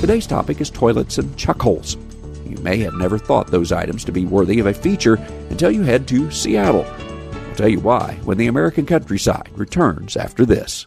Today's topic is toilets and chuck holes. You may have never thought those items to be worthy of a feature until you head to Seattle. I'll tell you why when the American countryside returns after this.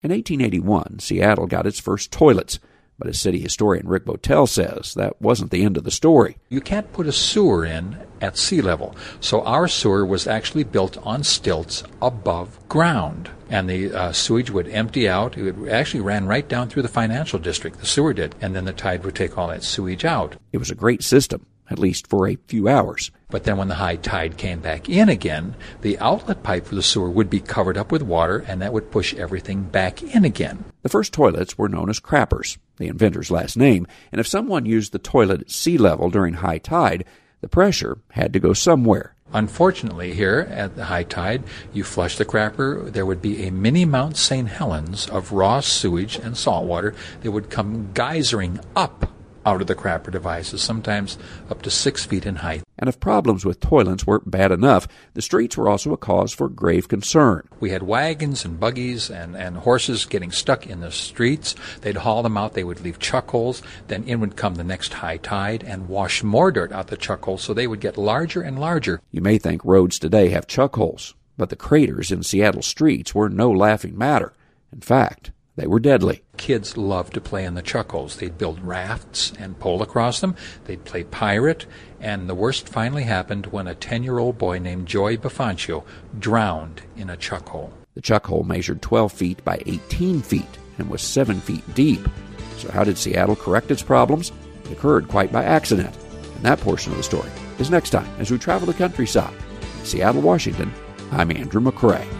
In 1881, Seattle got its first toilets, but as city historian Rick Boettell says, that wasn't the end of the story. You can't put a sewer in at sea level. So our sewer was actually built on stilts above ground. And the uh, sewage would empty out. It actually ran right down through the financial district, the sewer did. And then the tide would take all that sewage out. It was a great system at least for a few hours. But then when the high tide came back in again, the outlet pipe for the sewer would be covered up with water and that would push everything back in again. The first toilets were known as crappers, the inventor's last name, and if someone used the toilet at sea level during high tide, the pressure had to go somewhere. Unfortunately, here at the high tide, you flush the crapper, there would be a mini Mount St. Helens of raw sewage and salt water that would come geysering up out of the crapper devices, sometimes up to six feet in height. And if problems with toilets weren't bad enough, the streets were also a cause for grave concern. We had wagons and buggies and, and horses getting stuck in the streets. They'd haul them out, they would leave chuck holes, then in would come the next high tide and wash more dirt out the chuck holes, so they would get larger and larger. You may think roads today have chuck holes, but the craters in Seattle streets were no laughing matter. In fact, they were deadly. Kids loved to play in the chuck holes. They'd build rafts and pole across them. They'd play pirate. And the worst finally happened when a 10 year old boy named Joy Bafancio drowned in a chuck hole. The chuck hole measured 12 feet by 18 feet and was 7 feet deep. So, how did Seattle correct its problems? It occurred quite by accident. And that portion of the story is next time as we travel the countryside. In Seattle, Washington, I'm Andrew McCrae.